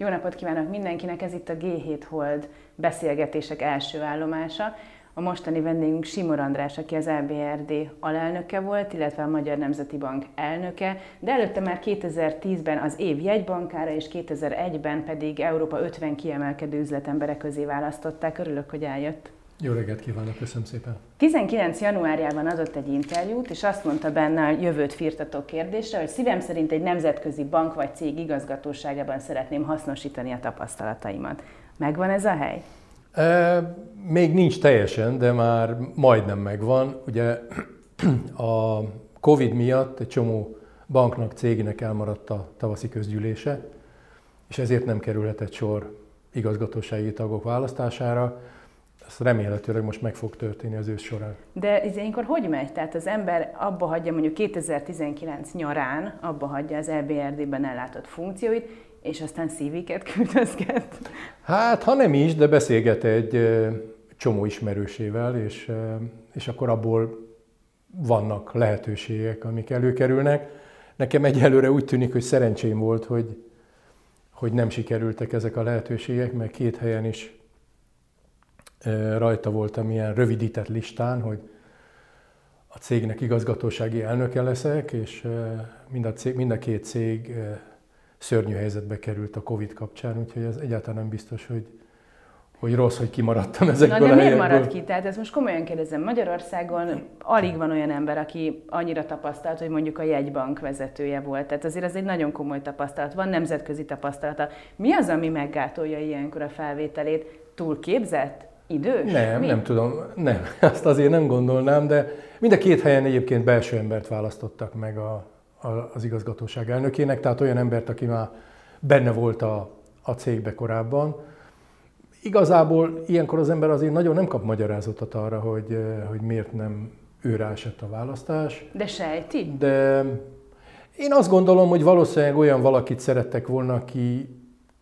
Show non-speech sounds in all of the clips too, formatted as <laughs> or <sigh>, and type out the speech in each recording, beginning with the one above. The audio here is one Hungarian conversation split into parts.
Jó napot kívánok mindenkinek, ez itt a G7 Hold beszélgetések első állomása. A mostani vendégünk Simor András, aki az EBRD alelnöke volt, illetve a Magyar Nemzeti Bank elnöke, de előtte már 2010-ben az év jegybankára, és 2001-ben pedig Európa 50 kiemelkedő üzletembere közé választották. Örülök, hogy eljött. Jó reggelt kívánok, köszönöm szépen. 19. januárjában adott egy interjút, és azt mondta benne a jövőt firtató kérdésre, hogy szívem szerint egy nemzetközi bank vagy cég igazgatóságában szeretném hasznosítani a tapasztalataimat. Megvan ez a hely? E, még nincs teljesen, de már majdnem megvan. Ugye <clears throat> a Covid miatt egy csomó banknak, cégnek elmaradt a tavaszi közgyűlése, és ezért nem kerülhetett sor igazgatósági tagok választására ez remélhetőleg most meg fog történni az ősz során. De ez ilyenkor hogy megy? Tehát az ember abba hagyja mondjuk 2019 nyarán, abba hagyja az EBRD-ben ellátott funkcióit, és aztán szíviket küldözget? Hát, ha nem is, de beszélget egy csomó ismerősével, és, és akkor abból vannak lehetőségek, amik előkerülnek. Nekem egyelőre úgy tűnik, hogy szerencsém volt, hogy, hogy nem sikerültek ezek a lehetőségek, mert két helyen is rajta voltam ilyen rövidített listán, hogy a cégnek igazgatósági elnöke leszek, és mind a, cég, mind a két cég szörnyű helyzetbe került a Covid kapcsán, úgyhogy ez egyáltalán nem biztos, hogy, hogy rossz, hogy kimaradtam ezekből Na, de a miért maradt ki? Tehát ezt most komolyan kérdezem, Magyarországon alig van olyan ember, aki annyira tapasztalt, hogy mondjuk a jegybank vezetője volt. Tehát azért ez egy nagyon komoly tapasztalat, van nemzetközi tapasztalata. Mi az, ami meggátolja ilyenkor a felvételét? Túl képzett? Idős? Nem, Mi? nem tudom, nem, <laughs> azt azért nem gondolnám, de mind a két helyen egyébként belső embert választottak meg a, a, az igazgatóság elnökének, tehát olyan embert, aki már benne volt a, a cégbe korábban. Igazából ilyenkor az ember azért nagyon nem kap magyarázatot arra, hogy, hogy miért nem őre esett a választás. De sejti? De én azt gondolom, hogy valószínűleg olyan valakit szerettek volna, aki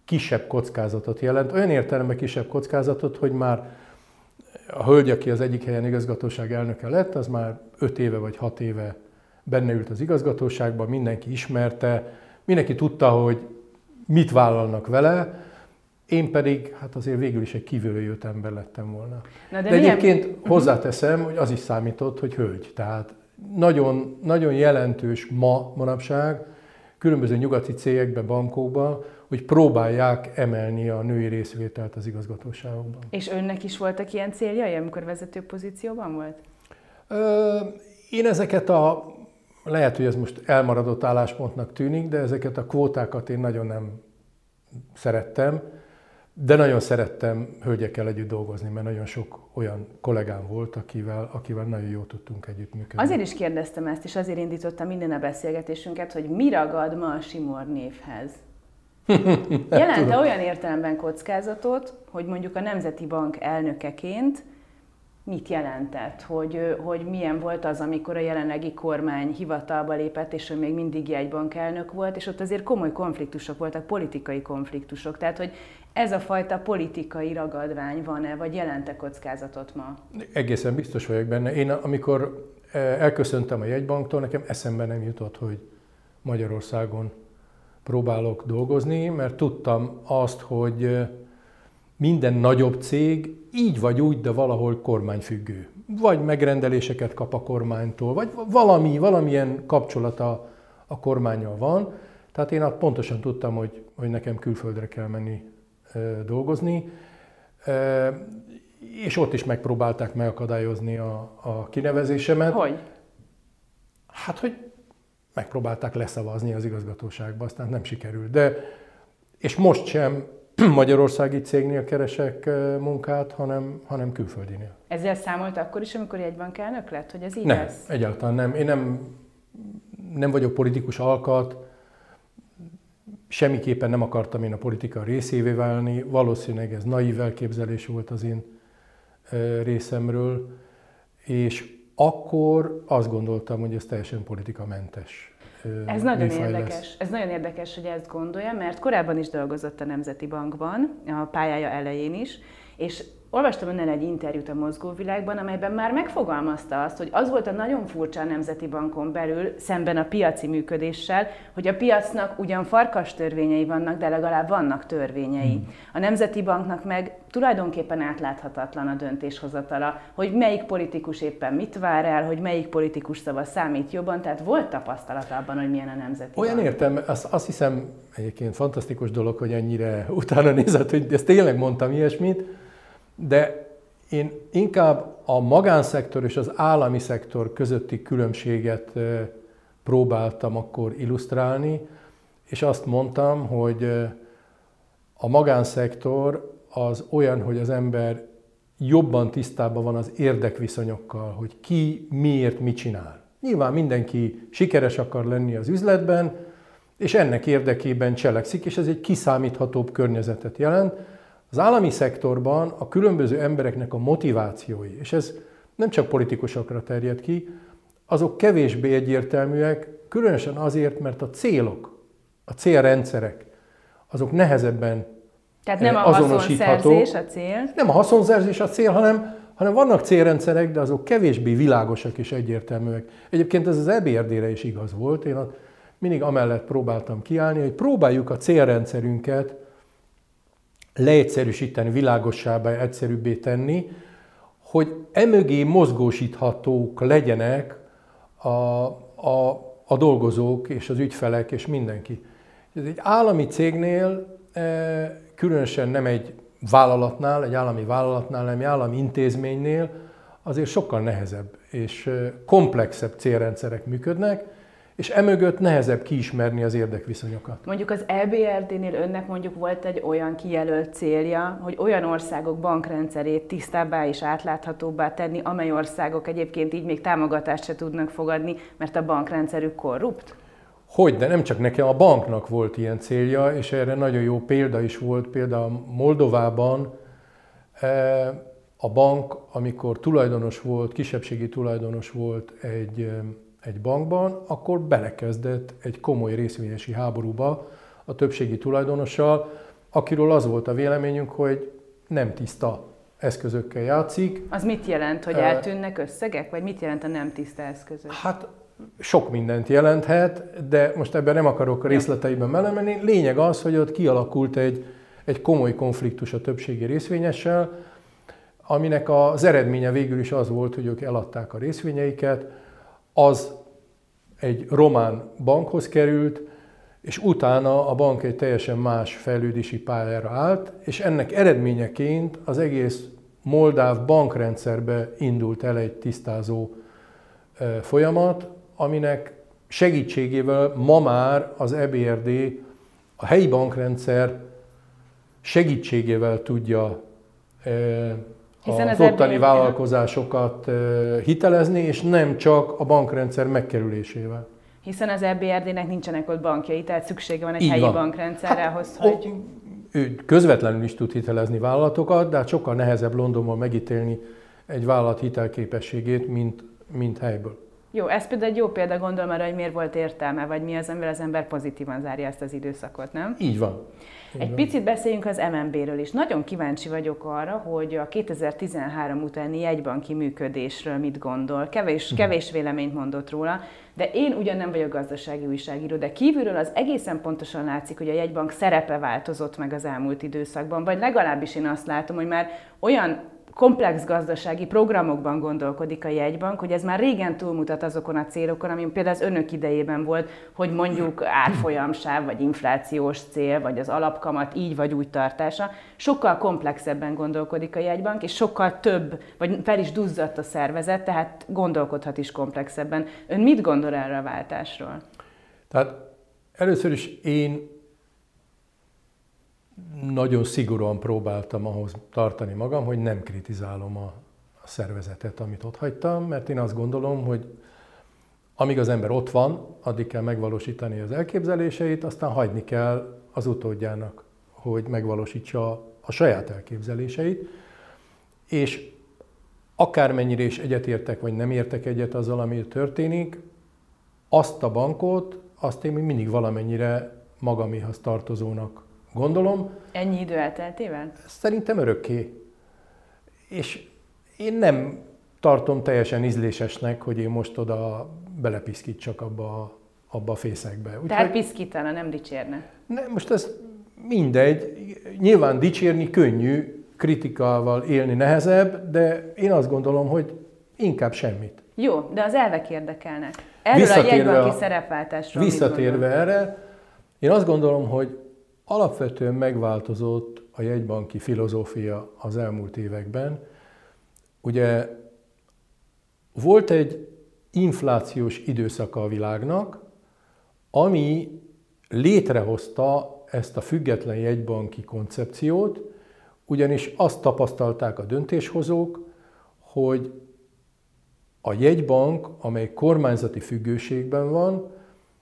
kisebb kockázatot jelent. Olyan értelemben kisebb kockázatot, hogy már a hölgy, aki az egyik helyen igazgatóság elnöke lett, az már 5 éve vagy 6 éve benne ült az igazgatóságban, mindenki ismerte, mindenki tudta, hogy mit vállalnak vele, én pedig hát azért végül is egy kívülről jött ember lettem volna. Na de, de egyébként milyen... hozzáteszem, hogy az is számított, hogy hölgy. Tehát nagyon, nagyon jelentős ma manapság különböző nyugati cégekben, bankokban, hogy próbálják emelni a női részvételt az igazgatóságokban. És önnek is voltak ilyen céljai, amikor vezető pozícióban volt? Ö, én ezeket a, lehet, hogy ez most elmaradott álláspontnak tűnik, de ezeket a kvótákat én nagyon nem szerettem, de nagyon szerettem hölgyekkel együtt dolgozni, mert nagyon sok olyan kollégám volt, akivel, akivel nagyon jól tudtunk együttműködni. Azért is kérdeztem ezt, és azért indítottam minden a beszélgetésünket, hogy mi ragad ma a Simor névhez? <laughs> Jelente olyan értelemben kockázatot, hogy mondjuk a Nemzeti Bank elnökeként mit jelentett, hogy, hogy milyen volt az, amikor a jelenlegi kormány hivatalba lépett, és ő még mindig elnök volt, és ott azért komoly konfliktusok voltak, politikai konfliktusok. Tehát, hogy ez a fajta politikai ragadvány van-e, vagy jelente kockázatot ma? Egészen biztos vagyok benne. Én amikor elköszöntem a jegybanktól, nekem eszembe nem jutott, hogy Magyarországon próbálok dolgozni, mert tudtam azt, hogy minden nagyobb cég így vagy úgy, de valahol kormányfüggő. Vagy megrendeléseket kap a kormánytól, vagy valami, valamilyen kapcsolata a kormányjal van. Tehát én pontosan tudtam, hogy, hogy nekem külföldre kell menni dolgozni. És ott is megpróbálták megakadályozni a, a kinevezésemet. Hogy? Hát, hogy megpróbálták leszavazni az igazgatóságba, aztán nem sikerült. De, és most sem <clears throat> magyarországi cégnél keresek munkát, hanem, hanem külföldinél. Ezzel számolt akkor is, amikor elnök lett, hogy ez így nem, lesz? egyáltalán nem. Én nem, nem vagyok politikus alkat, semmiképpen nem akartam én a politika részévé válni, valószínűleg ez naív elképzelés volt az én részemről, és akkor azt gondoltam, hogy ez teljesen politikamentes. Ez nagyon érdekes. Lesz. Ez nagyon érdekes, hogy ezt gondolja, mert korábban is dolgozott a Nemzeti Bankban, a pályája elején is, És olvastam önnel egy interjút a mozgóvilágban, amelyben már megfogalmazta azt, hogy az volt a nagyon furcsa a Nemzeti Bankon belül, szemben a piaci működéssel, hogy a piacnak ugyan farkas törvényei vannak, de legalább vannak törvényei. Hmm. A Nemzeti Banknak meg tulajdonképpen átláthatatlan a döntéshozatala, hogy melyik politikus éppen mit vár el, hogy melyik politikus szava számít jobban, tehát volt tapasztalat abban, hogy milyen a Nemzeti Olyan Bank. értem, azt, azt hiszem egyébként fantasztikus dolog, hogy ennyire <laughs> utána nézett, hogy ezt tényleg mondtam ilyesmit, de én inkább a magánszektor és az állami szektor közötti különbséget próbáltam akkor illusztrálni, és azt mondtam, hogy a magánszektor az olyan, hogy az ember jobban tisztában van az érdekviszonyokkal, hogy ki miért mit csinál. Nyilván mindenki sikeres akar lenni az üzletben, és ennek érdekében cselekszik, és ez egy kiszámíthatóbb környezetet jelent. Az állami szektorban a különböző embereknek a motivációi, és ez nem csak politikusokra terjed ki, azok kevésbé egyértelműek, különösen azért, mert a célok, a célrendszerek, azok nehezebben Tehát nem a haszonszerzés a cél? Nem a haszonszerzés a cél, hanem, hanem vannak célrendszerek, de azok kevésbé világosak és egyértelműek. Egyébként ez az EBRD-re is igaz volt. Én mindig amellett próbáltam kiállni, hogy próbáljuk a célrendszerünket leegyszerűsíteni, világossábbá, egyszerűbbé tenni, hogy emögé mozgósíthatók legyenek a, a, a dolgozók és az ügyfelek és mindenki. Ez egy állami cégnél, e, különösen nem egy vállalatnál, egy állami vállalatnál, nem egy állami intézménynél, azért sokkal nehezebb és e, komplexebb célrendszerek működnek, és emögött nehezebb kiismerni az érdekviszonyokat. Mondjuk az EBRD-nél önnek mondjuk volt egy olyan kijelölt célja, hogy olyan országok bankrendszerét tisztábbá és átláthatóbbá tenni, amely országok egyébként így még támogatást se tudnak fogadni, mert a bankrendszerük korrupt? Hogy, de nem csak nekem, a banknak volt ilyen célja, és erre nagyon jó példa is volt, például Moldovában eh, a bank, amikor tulajdonos volt, kisebbségi tulajdonos volt egy eh, egy bankban, akkor belekezdett egy komoly részvényesi háborúba a többségi tulajdonossal, akiről az volt a véleményünk, hogy nem tiszta eszközökkel játszik. Az mit jelent, hogy eltűnnek összegek, vagy mit jelent a nem tiszta eszközök? Hát sok mindent jelenthet, de most ebben nem akarok a részleteiben melemenni. Lényeg az, hogy ott kialakult egy, egy komoly konfliktus a többségi részvényessel, aminek az eredménye végül is az volt, hogy ők eladták a részvényeiket, az egy román bankhoz került, és utána a bank egy teljesen más fejlődési pályára állt, és ennek eredményeként az egész moldáv bankrendszerbe indult el egy tisztázó folyamat, aminek segítségével ma már az EBRD a helyi bankrendszer segítségével tudja hiszen az ottani ebben... vállalkozásokat hitelezni, és nem csak a bankrendszer megkerülésével. Hiszen az EBRD-nek nincsenek ott bankjai, tehát szüksége van egy Így helyi van. bankrendszerre hát, ahhoz, hogy... Ő közvetlenül is tud hitelezni vállalatokat, de hát sokkal nehezebb Londonban megítélni egy vállalat hitelképességét, mint, mint helyből. Jó, ez például egy jó példa, gondolom arra, hogy miért volt értelme, vagy mi az, amivel az ember pozitívan zárja ezt az időszakot, nem? Így van. Így egy van. picit beszéljünk az MNB-ről is. Nagyon kíváncsi vagyok arra, hogy a 2013 utáni jegybanki működésről mit gondol. Kevés, mhm. kevés véleményt mondott róla, de én ugyan nem vagyok gazdasági újságíró, de kívülről az egészen pontosan látszik, hogy a jegybank szerepe változott meg az elmúlt időszakban, vagy legalábbis én azt látom, hogy már olyan komplex gazdasági programokban gondolkodik a jegybank, hogy ez már régen túlmutat azokon a célokon, ami például az önök idejében volt, hogy mondjuk árfolyamsáv, vagy inflációs cél, vagy az alapkamat így vagy úgy tartása. Sokkal komplexebben gondolkodik a jegybank, és sokkal több, vagy fel is duzzadt a szervezet, tehát gondolkodhat is komplexebben. Ön mit gondol erre a váltásról? Tehát először is én nagyon szigorúan próbáltam ahhoz tartani magam, hogy nem kritizálom a, szervezetet, amit ott hagytam, mert én azt gondolom, hogy amíg az ember ott van, addig kell megvalósítani az elképzeléseit, aztán hagyni kell az utódjának, hogy megvalósítsa a saját elképzeléseit, és akármennyire is egyetértek, vagy nem értek egyet azzal, ami történik, azt a bankot, azt én mindig valamennyire magaméhoz tartozónak gondolom. Ennyi idő elteltével? Szerintem örökké. és én nem tartom teljesen ízlésesnek, hogy én most oda belepiszkítsak abba, abba a fészekbe. Úgy, Tehát piszkítana, nem dicsérne. Ne, most ez mindegy. Nyilván dicsérni könnyű, kritikával élni nehezebb, de én azt gondolom, hogy inkább semmit. Jó, de az elvek érdekelnek. Erről visszatérve a jegybanki szerepváltásról Visszatérve erre, én azt gondolom, hogy alapvetően megváltozott a jegybanki filozófia az elmúlt években. Ugye volt egy inflációs időszaka a világnak, ami létrehozta ezt a független jegybanki koncepciót, ugyanis azt tapasztalták a döntéshozók, hogy a jegybank, amely kormányzati függőségben van,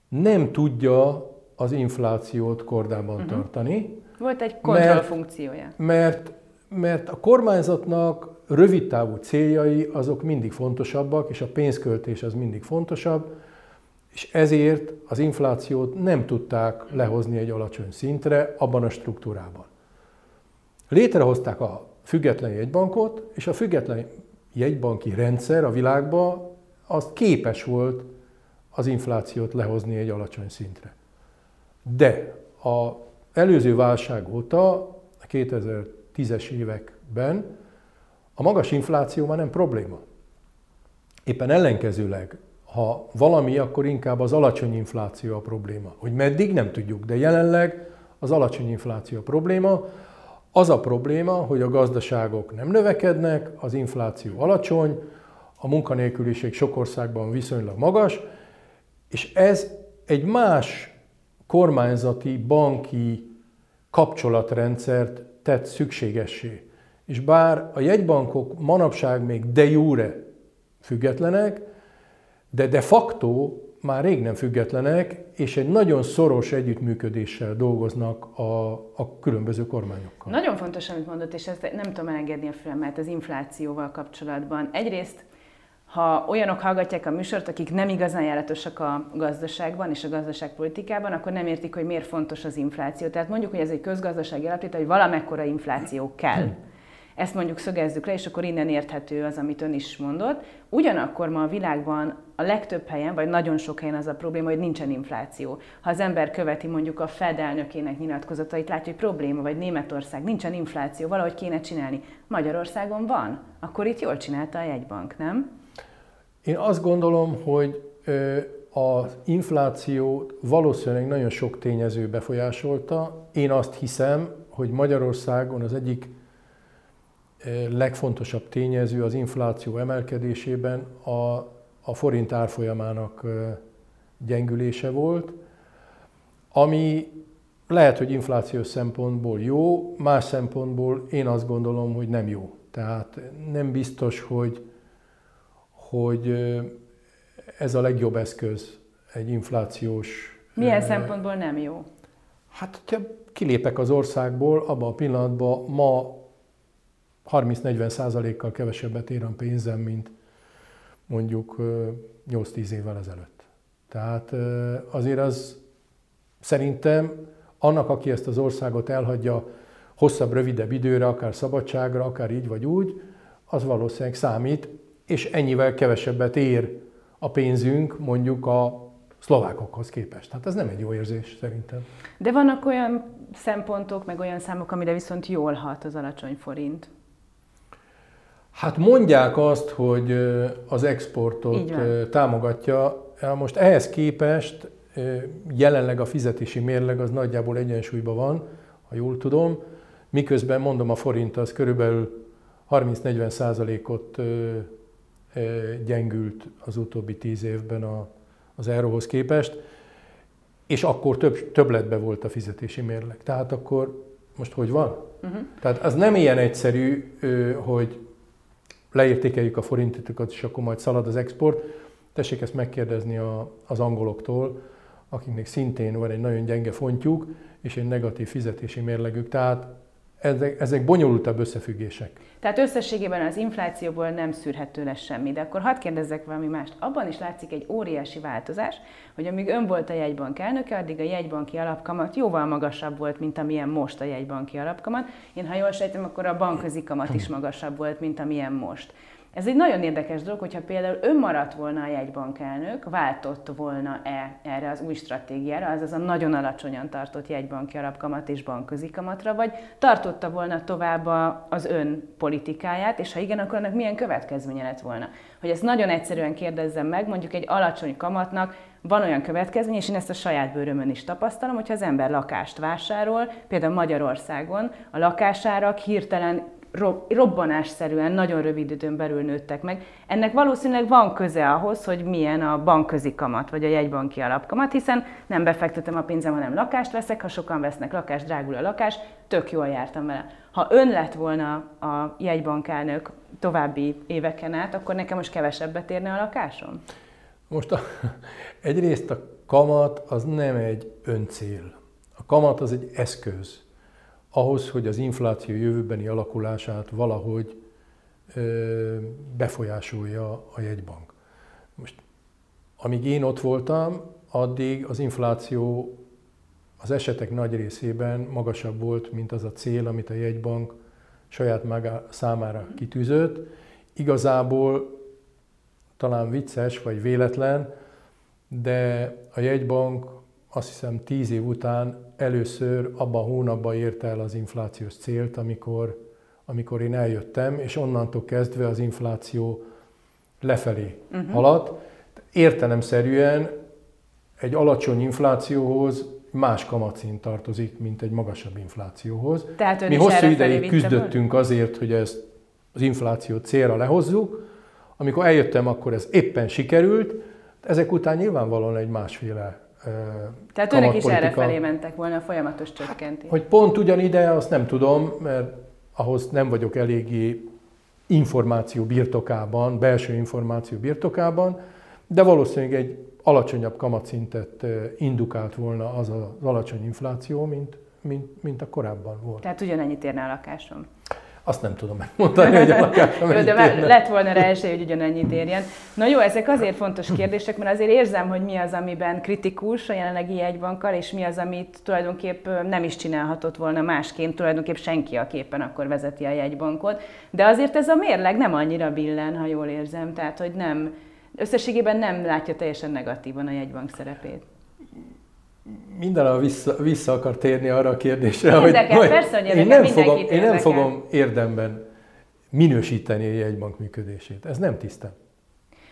nem tudja az inflációt kordában uh-huh. tartani. Volt egy kontrollfunkciója. Mert, mert, mert a kormányzatnak rövidtávú céljai azok mindig fontosabbak, és a pénzköltés az mindig fontosabb, és ezért az inflációt nem tudták lehozni egy alacsony szintre abban a struktúrában. Létrehozták a független jegybankot, és a független jegybanki rendszer a világban az képes volt az inflációt lehozni egy alacsony szintre. De a előző válság óta, a 2010-es években a magas infláció már nem probléma. Éppen ellenkezőleg, ha valami, akkor inkább az alacsony infláció a probléma. Hogy meddig, nem tudjuk, de jelenleg az alacsony infláció a probléma. Az a probléma, hogy a gazdaságok nem növekednek, az infláció alacsony, a munkanélküliség sok országban viszonylag magas, és ez egy más kormányzati, banki kapcsolatrendszert tett szükségessé. És bár a jegybankok manapság még de jure függetlenek, de de facto már rég nem függetlenek, és egy nagyon szoros együttműködéssel dolgoznak a, a különböző kormányokkal. Nagyon fontos, amit mondott, és ezt nem tudom elengedni a fülemet az inflációval kapcsolatban. Egyrészt ha olyanok hallgatják a műsort, akik nem igazán járatosak a gazdaságban és a gazdaságpolitikában, akkor nem értik, hogy miért fontos az infláció. Tehát mondjuk, hogy ez egy közgazdasági alapító, hogy valamekkora infláció kell. Ezt mondjuk szögezzük le, és akkor innen érthető az, amit ön is mondott. Ugyanakkor ma a világban a legtöbb helyen, vagy nagyon sok helyen az a probléma, hogy nincsen infláció. Ha az ember követi mondjuk a Fed elnökének nyilatkozatait, látja, hogy probléma, vagy Németország, nincsen infláció, valahogy kéne csinálni. Magyarországon van. Akkor itt jól csinálta a jegybank, nem? Én azt gondolom, hogy az infláció valószínűleg nagyon sok tényező befolyásolta. Én azt hiszem, hogy Magyarországon az egyik legfontosabb tényező az infláció emelkedésében a, a forint árfolyamának gyengülése volt, ami lehet, hogy inflációs szempontból jó, más szempontból én azt gondolom, hogy nem jó. Tehát nem biztos, hogy hogy ez a legjobb eszköz egy inflációs... Milyen szempontból nem jó? Hát, ha kilépek az országból, abban a pillanatban ma 30-40 százalékkal kevesebbet ér a pénzem, mint mondjuk 8-10 évvel ezelőtt. Tehát azért az szerintem annak, aki ezt az országot elhagyja hosszabb, rövidebb időre, akár szabadságra, akár így vagy úgy, az valószínűleg számít, és ennyivel kevesebbet ér a pénzünk mondjuk a szlovákokhoz képest. Hát ez nem egy jó érzés szerintem. De vannak olyan szempontok, meg olyan számok, amire viszont jól hat az alacsony forint. Hát mondják azt, hogy az exportot támogatja. Most ehhez képest jelenleg a fizetési mérleg az nagyjából egyensúlyban van, ha jól tudom, miközben mondom a forint az körülbelül 30-40 százalékot gyengült az utóbbi tíz évben a, az euróhoz képest, és akkor több, többletbe volt a fizetési mérleg. Tehát akkor most hogy van? Uh-huh. Tehát az nem ilyen egyszerű, hogy leértékeljük a forintokat, és akkor majd szalad az export. Tessék ezt megkérdezni a, az angoloktól, akiknek szintén van egy nagyon gyenge fontjuk, és egy negatív fizetési mérlegük. Tehát ezek, ezek bonyolultabb összefüggések. Tehát összességében az inflációból nem szűrhető lesz semmi. De akkor hadd kérdezzek valami mást. Abban is látszik egy óriási változás, hogy amíg ön volt a jegybank elnöke, addig a jegybanki alapkamat jóval magasabb volt, mint amilyen most a jegybanki alapkamat. Én ha jól sejtem, akkor a bankközi kamat is magasabb volt, mint amilyen most. Ez egy nagyon érdekes dolog, hogyha például ön maradt volna a jegybankelnök, váltott volna-e erre az új stratégiára, azaz a nagyon alacsonyan tartott jegybanki alapkamat és bankközi kamatra, vagy tartotta volna tovább az ön politikáját, és ha igen, akkor annak milyen következménye lett volna? Hogy ezt nagyon egyszerűen kérdezzem meg, mondjuk egy alacsony kamatnak van olyan következmény, és én ezt a saját bőrömön is tapasztalom, hogyha az ember lakást vásárol, például Magyarországon a lakásárak hirtelen robbanásszerűen nagyon rövid időn belül nőttek meg. Ennek valószínűleg van köze ahhoz, hogy milyen a bankközi kamat, vagy a jegybanki alapkamat, hiszen nem befektetem a pénzem, hanem lakást veszek, ha sokan vesznek lakást, drágul a lakás, tök jól jártam vele. Ha ön lett volna a jegybankelnök további éveken át, akkor nekem most kevesebbet érne a lakásom? Most a, egyrészt a kamat az nem egy öncél. A kamat az egy eszköz ahhoz, hogy az infláció jövőbeni alakulását valahogy befolyásolja a jegybank. Most, amíg én ott voltam, addig az infláció az esetek nagy részében magasabb volt, mint az a cél, amit a jegybank saját maga számára kitűzött. Igazából talán vicces vagy véletlen, de a jegybank azt hiszem tíz év után először abban a hónapban érte el az inflációs célt, amikor, amikor én eljöttem, és onnantól kezdve az infláció lefelé uh-huh. haladt. Értelemszerűen egy alacsony inflációhoz más kamatszint tartozik, mint egy magasabb inflációhoz. Tehát Mi hosszú ideig küzdöttünk volt? azért, hogy ezt az inflációt célra lehozzuk. Amikor eljöttem, akkor ez éppen sikerült. Ezek után nyilvánvalóan egy másféle tehát önök is erre felé mentek volna a folyamatos csökkentés. Hogy pont ugyanide, azt nem tudom, mert ahhoz nem vagyok eléggé információ birtokában, belső információ birtokában, de valószínűleg egy alacsonyabb kamatszintet indukált volna az az alacsony infláció, mint, mint, mint a korábban volt. Tehát ugyanennyit érne a lakásom. Azt nem tudom megmondani, hogy a lakásom Jó, de már lett volna rá esély, hogy ugyanennyit érjen. Na jó, ezek azért fontos kérdések, mert azért érzem, hogy mi az, amiben kritikus a jelenlegi jegybankkal, és mi az, amit tulajdonképp nem is csinálhatott volna másként, tulajdonképp senki, a képen akkor vezeti a jegybankot. De azért ez a mérleg nem annyira billen, ha jól érzem, tehát hogy nem, összességében nem látja teljesen negatívan a jegybank szerepét minden vissza, vissza akar térni arra a kérdésre, érdekel, hogy, persze, hogy én, nem fogom, én nem fogom érdemben minősíteni a jegybank működését. Ez nem tisztem.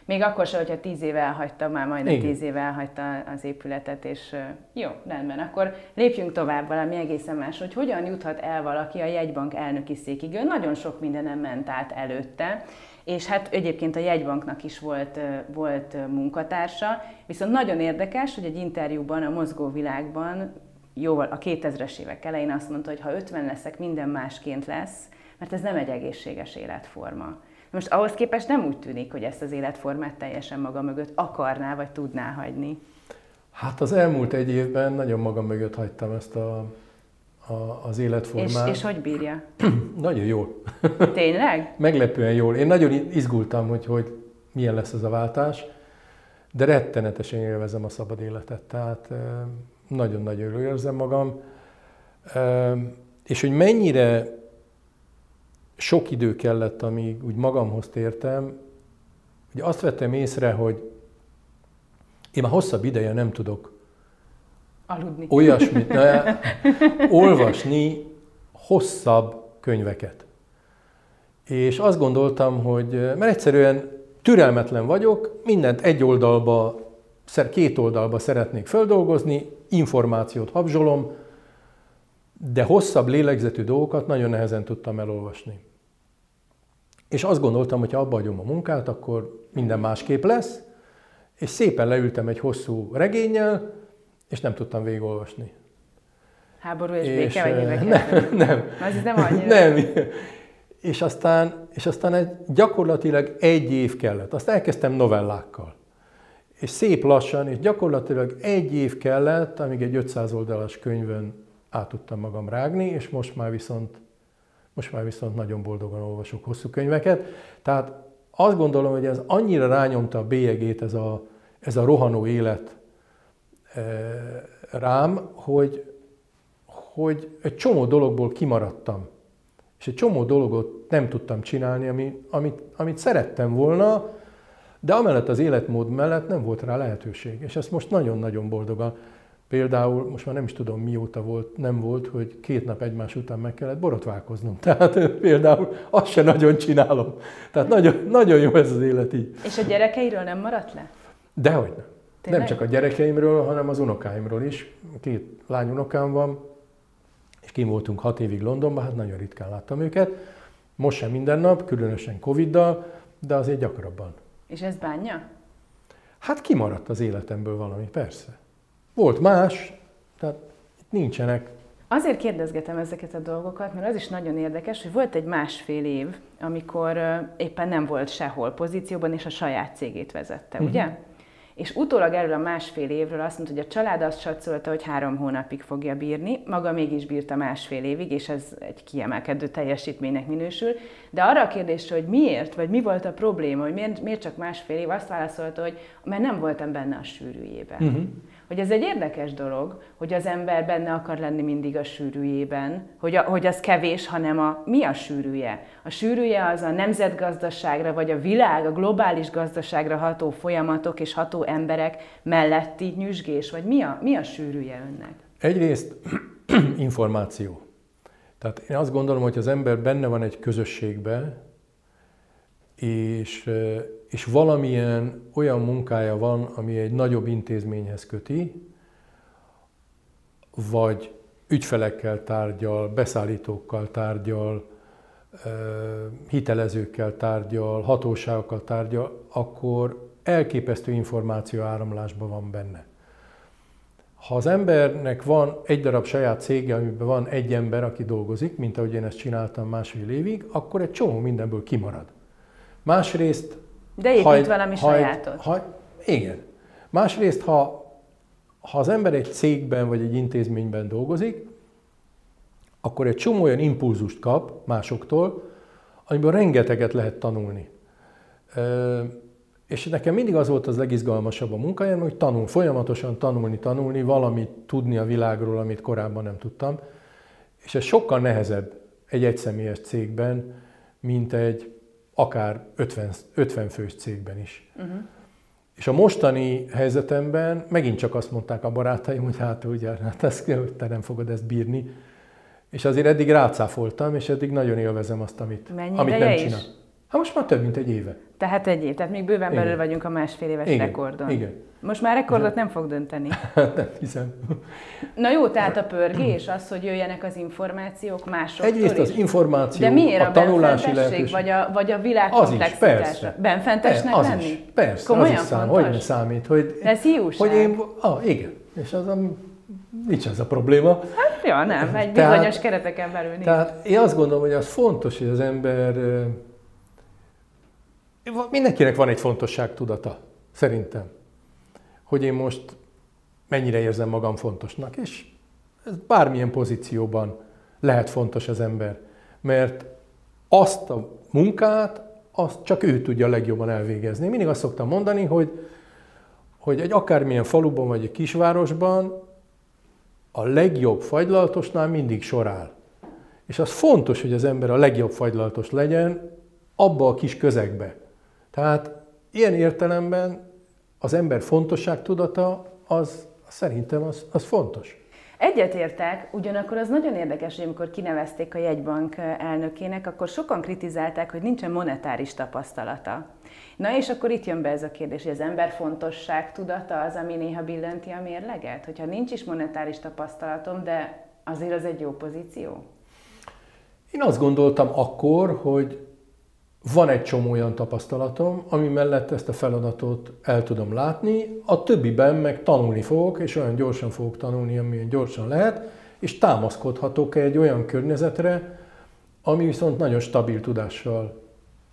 Még akkor sem, hogyha tíz éve elhagyta, már majdnem Igen. tíz éve elhagyta az épületet, és jó, rendben, akkor lépjünk tovább valami egészen más, hogy hogyan juthat el valaki a jegybank elnöki székig. Ő nagyon sok mindenem ment át előtte, és hát egyébként a jegybanknak is volt, volt munkatársa, viszont nagyon érdekes, hogy egy interjúban a mozgóvilágban jóval a 2000-es évek elején azt mondta, hogy ha 50 leszek, minden másként lesz, mert ez nem egy egészséges életforma. Most ahhoz képest nem úgy tűnik, hogy ezt az életformát teljesen maga mögött akarná, vagy tudná hagyni. Hát az elmúlt egy évben nagyon magam mögött hagytam ezt a a, az életformát. És, és hogy bírja? <clears throat> nagyon jól. Tényleg? <laughs> Meglepően jól. Én nagyon izgultam, hogy, hogy milyen lesz ez a váltás, de rettenetesen élvezem a szabad életet, tehát nagyon-nagyon jól érzem magam. És hogy mennyire sok idő kellett, amíg úgy magamhoz tértem, hogy azt vettem észre, hogy én már hosszabb ideje nem tudok Aludni. Olyasmit, ne, olvasni hosszabb könyveket. És azt gondoltam, hogy, mert egyszerűen türelmetlen vagyok, mindent egy oldalba, két oldalba szeretnék földolgozni, információt habzsolom, de hosszabb lélegzetű dolgokat nagyon nehezen tudtam elolvasni. És azt gondoltam, hogy ha abba a munkát, akkor minden másképp lesz, és szépen leültem egy hosszú regényel, és nem tudtam végigolvasni. Háború és, és béke, vagy évek? Nem, <laughs> nem. Az nem annyira. Nem. És aztán, és aztán egy, gyakorlatilag egy év kellett. Azt elkezdtem novellákkal. És szép lassan, és gyakorlatilag egy év kellett, amíg egy 500 oldalas könyvön át tudtam magam rágni, és most már viszont Most már viszont nagyon boldogan olvasok hosszú könyveket. Tehát azt gondolom, hogy ez annyira rányomta a bélyegét ez a, ez a rohanó élet rám, hogy, hogy egy csomó dologból kimaradtam. És egy csomó dolgot nem tudtam csinálni, ami, amit, amit szerettem volna, de amellett az életmód mellett nem volt rá lehetőség. És ezt most nagyon-nagyon boldogan. Például, most már nem is tudom mióta volt, nem volt, hogy két nap egymás után meg kellett borotválkoznom. <laughs> Tehát például azt se nagyon csinálom. Tehát nagyon, nagyon jó ez az élet így. És a gyerekeiről nem maradt le? Dehogy nem. Tényleg? Nem csak a gyerekeimről, hanem az unokáimról is. Két lány unokám van, és kim voltunk hat évig Londonban, hát nagyon ritkán láttam őket. Most sem minden nap, különösen Covid-dal, de azért gyakrabban. És ez bánja? Hát kimaradt az életemből valami, persze. Volt más, tehát itt nincsenek. Azért kérdezgetem ezeket a dolgokat, mert az is nagyon érdekes, hogy volt egy másfél év, amikor éppen nem volt sehol pozícióban, és a saját cégét vezette, uh-huh. ugye? És utólag erről a másfél évről azt mondta, hogy a család azt satszolta, hogy három hónapig fogja bírni, maga mégis bírta másfél évig, és ez egy kiemelkedő teljesítménynek minősül. De arra a kérdésre, hogy miért, vagy mi volt a probléma, hogy miért, miért csak másfél év, azt válaszolta, hogy mert nem voltam benne a sűrűjében. Uh-huh hogy ez egy érdekes dolog, hogy az ember benne akar lenni mindig a sűrűjében, hogy, a, hogy az kevés, hanem a mi a sűrűje. A sűrűje az a nemzetgazdaságra, vagy a világ, a globális gazdaságra ható folyamatok és ható emberek melletti nyüzsgés, vagy mi a, mi a sűrűje önnek? Egyrészt <clears throat> információ. Tehát én azt gondolom, hogy az ember benne van egy közösségbe, és, és valamilyen olyan munkája van, ami egy nagyobb intézményhez köti, vagy ügyfelekkel tárgyal, beszállítókkal tárgyal, hitelezőkkel tárgyal, hatóságokkal tárgyal, akkor elképesztő információ áramlásban van benne. Ha az embernek van egy darab saját cége, amiben van egy ember, aki dolgozik, mint ahogy én ezt csináltam másfél évig, akkor egy csomó mindenből kimarad. Másrészt... De épít ha, valami ha, sajátot. Ha, igen. Másrészt, ha, ha az ember egy cégben vagy egy intézményben dolgozik, akkor egy csomó olyan impulzust kap másoktól, amiből rengeteget lehet tanulni. És nekem mindig az volt az legizgalmasabb a munkájám, hogy tanul, folyamatosan tanulni, tanulni, valamit tudni a világról, amit korábban nem tudtam. És ez sokkal nehezebb egy egyszemélyes cégben, mint egy akár 50, 50 fős cégben is. Uh-huh. És a mostani helyzetemben megint csak azt mondták a barátaim, hogy hát ugye, hát ezt, te nem fogod ezt bírni. És azért eddig rácáfoltam, és eddig nagyon élvezem azt, amit, Mennyi amit nem csinál. Hát most már több, mint egy éve. Tehát egy év, tehát még bőven belül Igen. vagyunk a másfél éves Igen. rekordon. Igen. Most már rekordot nem fog dönteni. <laughs> nem hiszem. Na jó, tehát a pörgés, az, hogy jöjjenek az információk másoktól Egyrészt az információ, De miért a, a tanulási lehetőség? Vagy a, vagy a világ az is, persze. Benfentesnek az lenni? Is, persze, Komolyan az is szám, hogy ne számít. Hogy, Ez hiúság. Hogy én, ah, igen. És az a, nincs ez a probléma. Hát ja, nem, egy bizonyos tehát, kereteken belül nincs. Tehát én azt gondolom, hogy az fontos, hogy az ember Mindenkinek van egy fontosság tudata, szerintem. Hogy én most mennyire érzem magam fontosnak, és ez bármilyen pozícióban lehet fontos az ember, mert azt a munkát, azt csak ő tudja legjobban elvégezni. Mindig azt szoktam mondani, hogy, hogy egy akármilyen faluban vagy egy kisvárosban a legjobb fagylaltosnál mindig sorál. És az fontos, hogy az ember a legjobb fagylaltos legyen abba a kis közegbe. Tehát ilyen értelemben az ember fontosságtudata az szerintem az, az fontos. Egyetértek, ugyanakkor az nagyon érdekes, hogy amikor kinevezték a jegybank elnökének, akkor sokan kritizálták, hogy nincsen monetáris tapasztalata. Na és akkor itt jön be ez a kérdés, hogy az ember fontosság tudata az, ami néha billenti a mérleget? Hogyha nincs is monetáris tapasztalatom, de azért az egy jó pozíció? Én azt gondoltam akkor, hogy van egy csomó olyan tapasztalatom, ami mellett ezt a feladatot el tudom látni, a többiben meg tanulni fogok, és olyan gyorsan fogok tanulni, amilyen gyorsan lehet, és támaszkodhatok egy olyan környezetre, ami viszont nagyon stabil tudással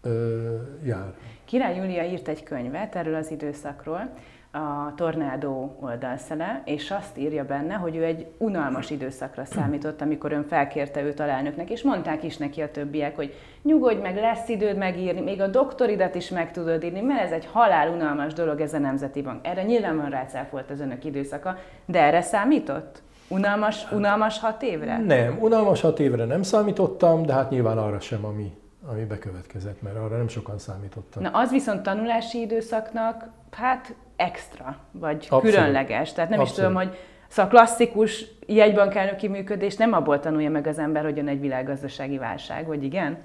ö, jár. Király Júlia írt egy könyvet erről az időszakról, a Tornádó oldalszele, és azt írja benne, hogy ő egy unalmas időszakra számított, amikor ön felkérte őt alelnöknek, és mondták is neki a többiek, hogy nyugodj meg, lesz időd megírni, még a doktoridat is meg tudod írni, mert ez egy halál unalmas dolog, ez a Nemzeti Bank. Erre nyilvánvalóan rácáfolt az önök időszaka, de erre számított? Unalmas, unalmas hat évre? Nem, unalmas hat évre nem számítottam, de hát nyilván arra sem, ami, ami bekövetkezett, mert arra nem sokan számítottak. Na az viszont tanulási időszaknak, hát extra, vagy Abszolút. különleges. Tehát nem Abszolút. is tudom, hogy Szóval a klasszikus jegybankelnöki működés nem abból tanulja meg az ember, hogy jön egy világgazdasági válság, vagy igen?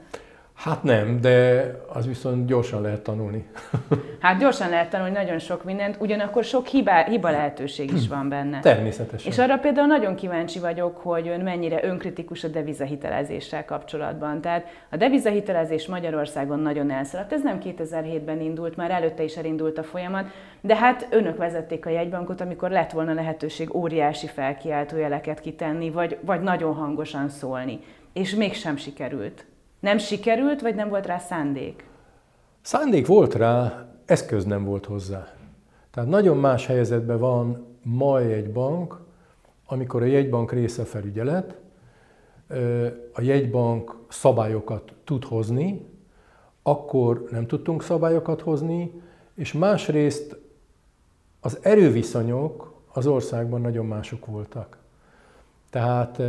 Hát nem, de az viszont gyorsan lehet tanulni. <laughs> Hát gyorsan lehet tanulni nagyon sok mindent, ugyanakkor sok hiba, hiba lehetőség is van benne. Természetesen. És arra például nagyon kíváncsi vagyok, hogy ön mennyire önkritikus a devizahitelezéssel kapcsolatban. Tehát a devizahitelezés Magyarországon nagyon elszaladt. Ez nem 2007-ben indult, már előtte is elindult a folyamat, de hát önök vezették a jegybankot, amikor lett volna lehetőség óriási felkiáltójeleket kitenni, vagy, vagy nagyon hangosan szólni. És mégsem sikerült. Nem sikerült, vagy nem volt rá szándék? Szándék volt rá, eszköz nem volt hozzá. Tehát nagyon más helyzetben van ma egy bank, amikor a jegybank része felügyelet, a jegybank szabályokat tud hozni, akkor nem tudtunk szabályokat hozni, és másrészt az erőviszonyok az országban nagyon mások voltak. Tehát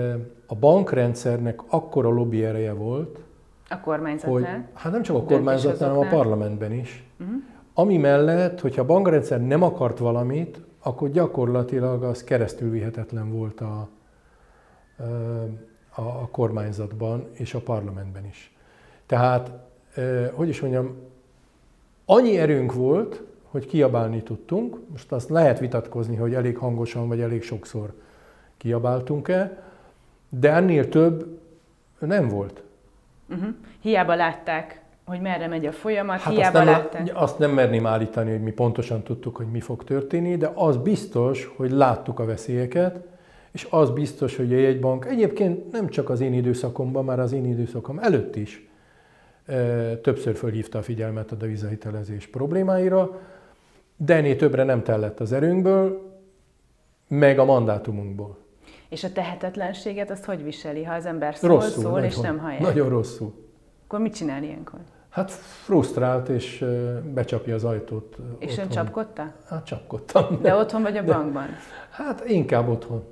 a bankrendszernek akkora lobby ereje volt, a kormányzatnál? Hogy, hát nem csak a kormányzatnál, hanem a parlamentben is. Uh-huh. Ami mellett, hogyha a bankrendszer nem akart valamit, akkor gyakorlatilag az keresztül vihetetlen volt a, a, a kormányzatban és a parlamentben is. Tehát, hogy is mondjam, annyi erőnk volt, hogy kiabálni tudtunk. Most azt lehet vitatkozni, hogy elég hangosan vagy elég sokszor kiabáltunk-e, de ennél több nem volt. Uh-huh. Hiába látták, hogy merre megy a folyamat, hát hiába azt nem, látták. Azt nem merném állítani, hogy mi pontosan tudtuk, hogy mi fog történni, de az biztos, hogy láttuk a veszélyeket, és az biztos, hogy a jegybank egyébként nem csak az én időszakomban, már az én időszakom előtt is e, többször fölhívta a figyelmet a devizahitelezés problémáira, de ennél többre nem tellett az erőnkből, meg a mandátumunkból. És a tehetetlenséget azt hogy viseli, ha az ember szól, rosszul, szól, és nem hallja? Nagyon rosszul. Akkor mit csinál ilyenkor? Hát frusztrált, és becsapja az ajtót. És otthon. ön csapkodta? Hát csapkodtam. De otthon vagy a <laughs> de, bankban? Hát inkább otthon.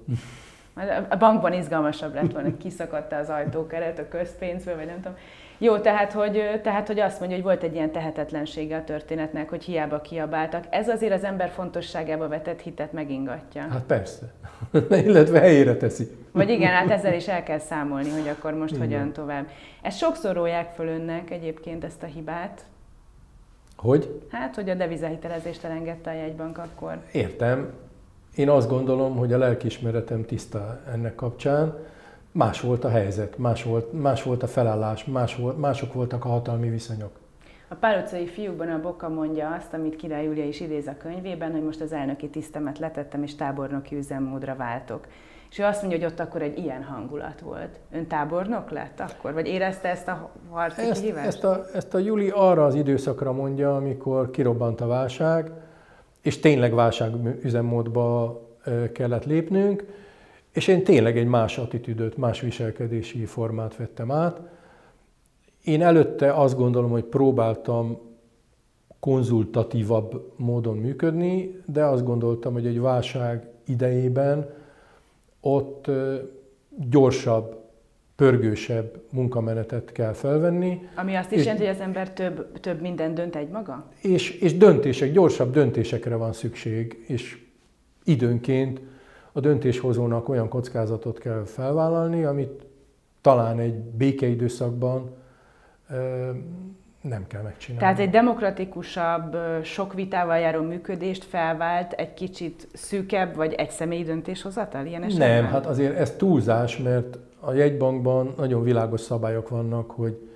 A bankban izgalmasabb lett volna, kiszakadta az ajtókeret a közpénzből, vagy nem tudom. Jó, tehát hogy, tehát, hogy azt mondja, hogy volt egy ilyen tehetetlensége a történetnek, hogy hiába kiabáltak. Ez azért az ember fontosságába vetett hitet megingatja. Hát persze. <laughs> Illetve helyére teszi. Vagy igen, hát ezzel is <laughs> el kell számolni, hogy akkor most igen. hogyan tovább. Ezt sokszor rólják föl önnek egyébként ezt a hibát. Hogy? Hát, hogy a devizahitelezést elengedte a jegybank akkor. Értem. Én azt gondolom, hogy a lelkiismeretem tiszta ennek kapcsán más volt a helyzet, más volt, más volt a felállás, más volt, mások voltak a hatalmi viszonyok. A Pál utcai fiúkban a Boka mondja azt, amit Király Júlia is idéz a könyvében, hogy most az elnöki tisztemet letettem, és tábornoki üzemmódra váltok. És ő azt mondja, hogy ott akkor egy ilyen hangulat volt. Ön tábornok lett akkor? Vagy érezte ezt a harci ezt, kihívást? Ezt a, ezt a Júli arra az időszakra mondja, amikor kirobbant a válság, és tényleg válság üzemmódba kellett lépnünk, és én tényleg egy más attitűdöt, más viselkedési formát vettem át. Én előtte azt gondolom, hogy próbáltam konzultatívabb módon működni, de azt gondoltam, hogy egy válság idejében ott gyorsabb, pörgősebb munkamenetet kell felvenni. Ami azt is jelenti, hogy az ember több, több minden dönt egy maga? És, és döntések, gyorsabb döntésekre van szükség, és időnként a döntéshozónak olyan kockázatot kell felvállalni, amit talán egy békeidőszakban nem kell megcsinálni. Tehát egy demokratikusabb, sok vitával járó működést felvált egy kicsit szűkebb, vagy egy személyi döntéshozatal ilyen esetben? Nem, hát azért ez túlzás, mert a jegybankban nagyon világos szabályok vannak, hogy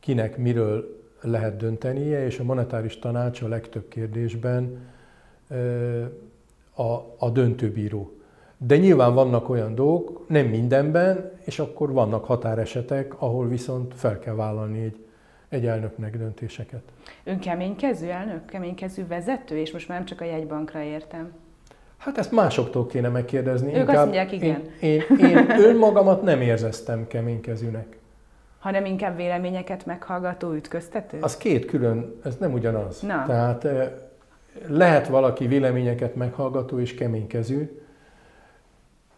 kinek miről lehet döntenie, és a monetáris tanács a legtöbb kérdésben a, a döntőbíró. De nyilván vannak olyan dolgok, nem mindenben, és akkor vannak határesetek, ahol viszont fel kell vállalni egy egy elnöknek döntéseket. Ön keménykezű elnök, keménykezű vezető, és most már nem csak a jegybankra értem. Hát ezt másoktól kéne megkérdezni. Ők azt mondják, igen. Én, én, én önmagamat nem érzeztem keménykezűnek. Hanem inkább véleményeket meghallgató ütköztető? Az két külön, ez nem ugyanaz. Na. Tehát eh, lehet valaki véleményeket meghallgató és keménykezű,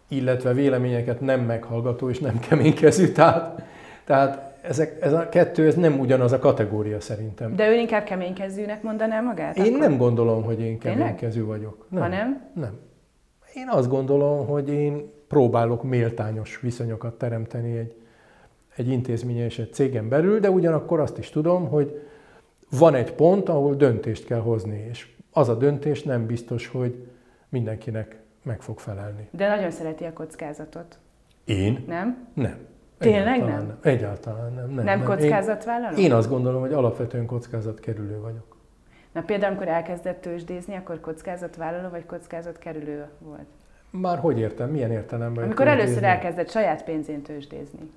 illetve véleményeket nem meghallgató és nem keménykezű. Tehát, tehát ezek, ez a kettő ez nem ugyanaz a kategória szerintem. De ő inkább keménykezűnek mondaná magát? Én akkor? nem gondolom, hogy én keménykezű vagyok. Nem. Ha nem? Nem. Én azt gondolom, hogy én próbálok méltányos viszonyokat teremteni egy, egy intézménye és egy cégen belül, de ugyanakkor azt is tudom, hogy van egy pont, ahol döntést kell hozni, és az a döntés nem biztos, hogy mindenkinek meg fog felelni. De nagyon szereti a kockázatot. Én? Nem? Nem. Tényleg Egyáltalán nem? Egyáltalán nem. Nem, nem, nem. kockázatvállaló? Én, én azt gondolom, hogy alapvetően kockázatkerülő vagyok. Na például, amikor elkezdett tőzsdézni, akkor kockázatvállaló vagy kockázatkerülő volt? Már hogy értem? Milyen értelemben? Amikor először elkezdett saját pénzén tőzsdézni.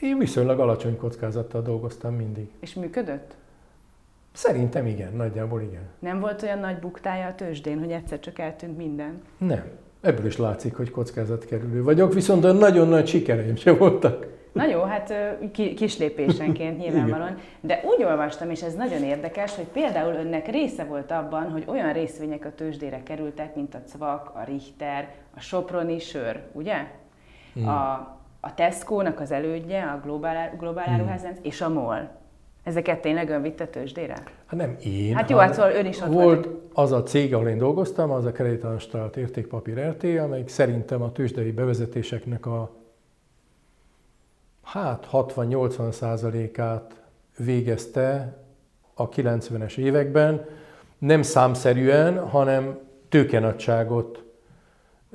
Én viszonylag alacsony kockázattal dolgoztam mindig. És működött? Szerintem igen, nagyjából igen. Nem volt olyan nagy buktája a tőzsdén, hogy egyszer csak eltűnt minden? Nem. Ebből is látszik, hogy kockázatkerülő vagyok, viszont nagyon nagy sikereim sem voltak. Na jó, hát kis lépésenként <laughs> nyilvánvalóan. De úgy olvastam, és ez nagyon érdekes, hogy például önnek része volt abban, hogy olyan részvények a tőzsdére kerültek, mint a Cvak, a Richter, a Soproni sör, ugye? Hmm. A, a Tesco-nak az elődje, a Globál, Globál hmm. Áruházánc, és a MOL. Ezeket tényleg ön vitte tőzsdére? Hát nem én. Hát jó, hát szóval ön is ott volt. Volt az a cég, ahol én dolgoztam, az a Kreditanstalt Értékpapír RT, amelyik szerintem a tőzsdei bevezetéseknek a hát 60-80 százalékát végezte a 90-es években, nem számszerűen, hanem tőkenadságot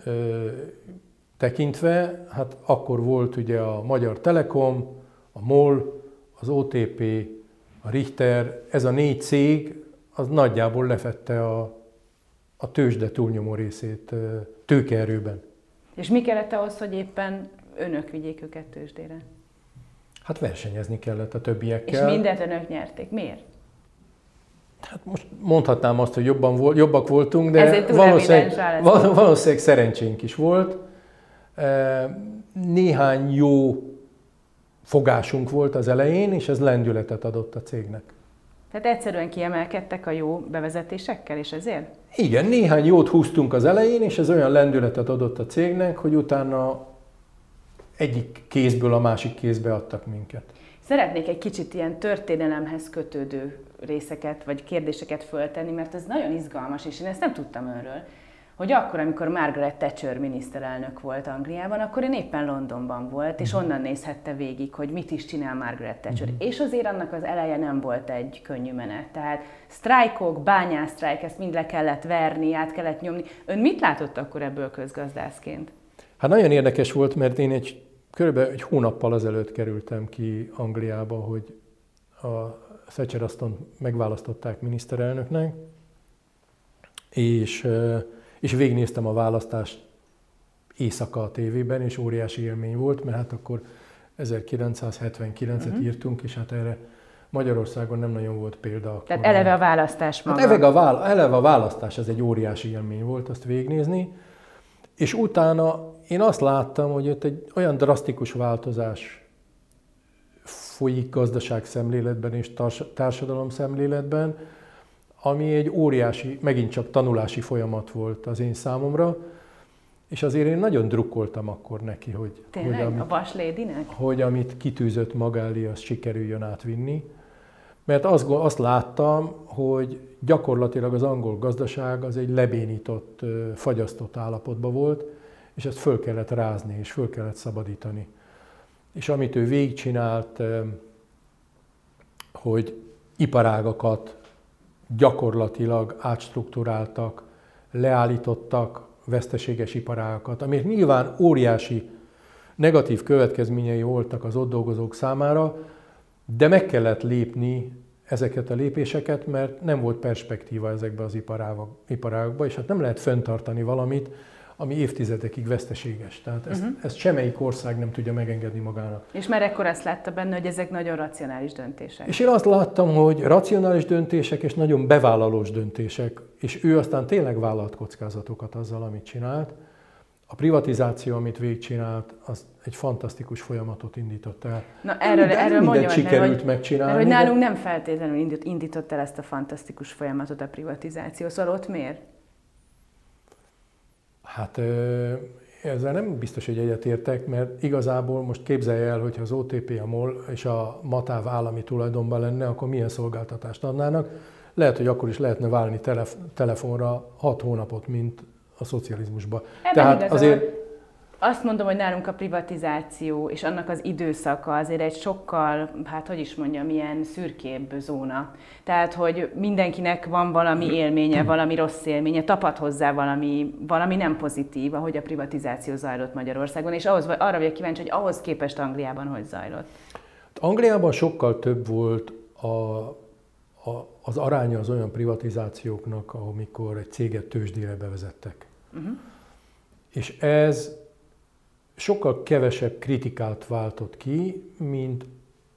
ö, tekintve, hát akkor volt ugye a Magyar Telekom, a MOL, az OTP, a Richter, ez a négy cég, az nagyjából lefette a, a tőzsde túlnyomó részét tőkeerőben. És mi kellett ahhoz, hogy éppen önök vigyék őket tőzsdére? Hát versenyezni kellett a többiekkel. És mindent önök nyerték. Miért? Hát most mondhatnám azt, hogy jobban volt, jobbak voltunk, de valószínűleg, valószínűleg szerencsénk is volt. Néhány jó fogásunk volt az elején, és ez lendületet adott a cégnek. Tehát egyszerűen kiemelkedtek a jó bevezetésekkel, és ezért? Igen, néhány jót húztunk az elején, és ez olyan lendületet adott a cégnek, hogy utána egyik kézből a másik kézbe adtak minket. Szeretnék egy kicsit ilyen történelemhez kötődő részeket, vagy kérdéseket föltenni, mert ez nagyon izgalmas, és én ezt nem tudtam önről hogy akkor, amikor Margaret Thatcher miniszterelnök volt Angliában, akkor én éppen Londonban volt, és mhm. onnan nézhette végig, hogy mit is csinál Margaret Thatcher. Uh-huh. És azért annak az eleje nem volt egy könnyű menet. Tehát sztrájkok, bányásztrájk, ezt mind le kellett verni, át kellett nyomni. Ön mit látott akkor ebből közgazdászként? Hát nagyon érdekes volt, mert én egy körülbelül egy hónappal azelőtt kerültem ki Angliába, hogy a Thatcher Aston megválasztották miniszterelnöknek, és és végignéztem a választást éjszaka a tévében, és óriási élmény volt, mert hát akkor 1979-et uh-huh. Mhm. írtunk, és hát erre Magyarországon nem nagyon volt példa. Akkor Tehát eleve a választás maga. Hát eleve a, vála- eleve a választás, ez egy óriási élmény volt azt végignézni, és utána én azt láttam, hogy ott egy olyan drasztikus változás folyik gazdaság szemléletben és társadalom szemléletben, ami egy óriási, megint csak tanulási folyamat volt az én számomra, és azért én nagyon drukkoltam akkor neki, hogy, Tényleg? hogy, amit, a vaslédinek? hogy amit kitűzött maga elé, az sikerüljön átvinni. Mert azt, azt láttam, hogy gyakorlatilag az angol gazdaság az egy lebénított, fagyasztott állapotban volt, és ezt föl kellett rázni, és föl kellett szabadítani. És amit ő végigcsinált, hogy iparágakat gyakorlatilag átstruktúráltak, leállítottak veszteséges iparágakat, amik nyilván óriási negatív következményei voltak az ott dolgozók számára, de meg kellett lépni ezeket a lépéseket, mert nem volt perspektíva ezekbe az iparágakba, és hát nem lehet fenntartani valamit, ami évtizedekig veszteséges. Tehát ezt, uh-huh. ezt semmelyik ország nem tudja megengedni magának. És már ekkor azt látta benne, hogy ezek nagyon racionális döntések. És én azt láttam, hogy racionális döntések és nagyon bevállalós döntések, és ő aztán tényleg vállalt kockázatokat azzal, amit csinált. A privatizáció, amit végigcsinált, az egy fantasztikus folyamatot indított el. Na erről, de erről mondjam, sikerült hogy, megcsinálni. Mert hogy nálunk nem feltétlenül indít, indított el ezt a fantasztikus folyamatot a privatizáció. Szóval ott miért? Hát ezzel nem biztos, hogy egyetértek, mert igazából most képzelje el, hogyha az OTP, a MOL és a MATÁV állami tulajdonban lenne, akkor milyen szolgáltatást adnának. Lehet, hogy akkor is lehetne válni telef- telefonra 6 hónapot, mint a szocializmusban. Tehát azért azt mondom, hogy nálunk a privatizáció és annak az időszaka azért egy sokkal, hát hogy is mondjam, ilyen szürkébb zóna. Tehát, hogy mindenkinek van valami élménye, valami rossz élménye, tapad hozzá valami, valami nem pozitív, ahogy a privatizáció zajlott Magyarországon, és ahhoz, arra vagyok kíváncsi, hogy ahhoz képest Angliában hogy zajlott. Angliában sokkal több volt a, a, az aránya az olyan privatizációknak, amikor egy céget tőzsdére bevezettek. Uh-huh. És ez sokkal kevesebb kritikát váltott ki, mint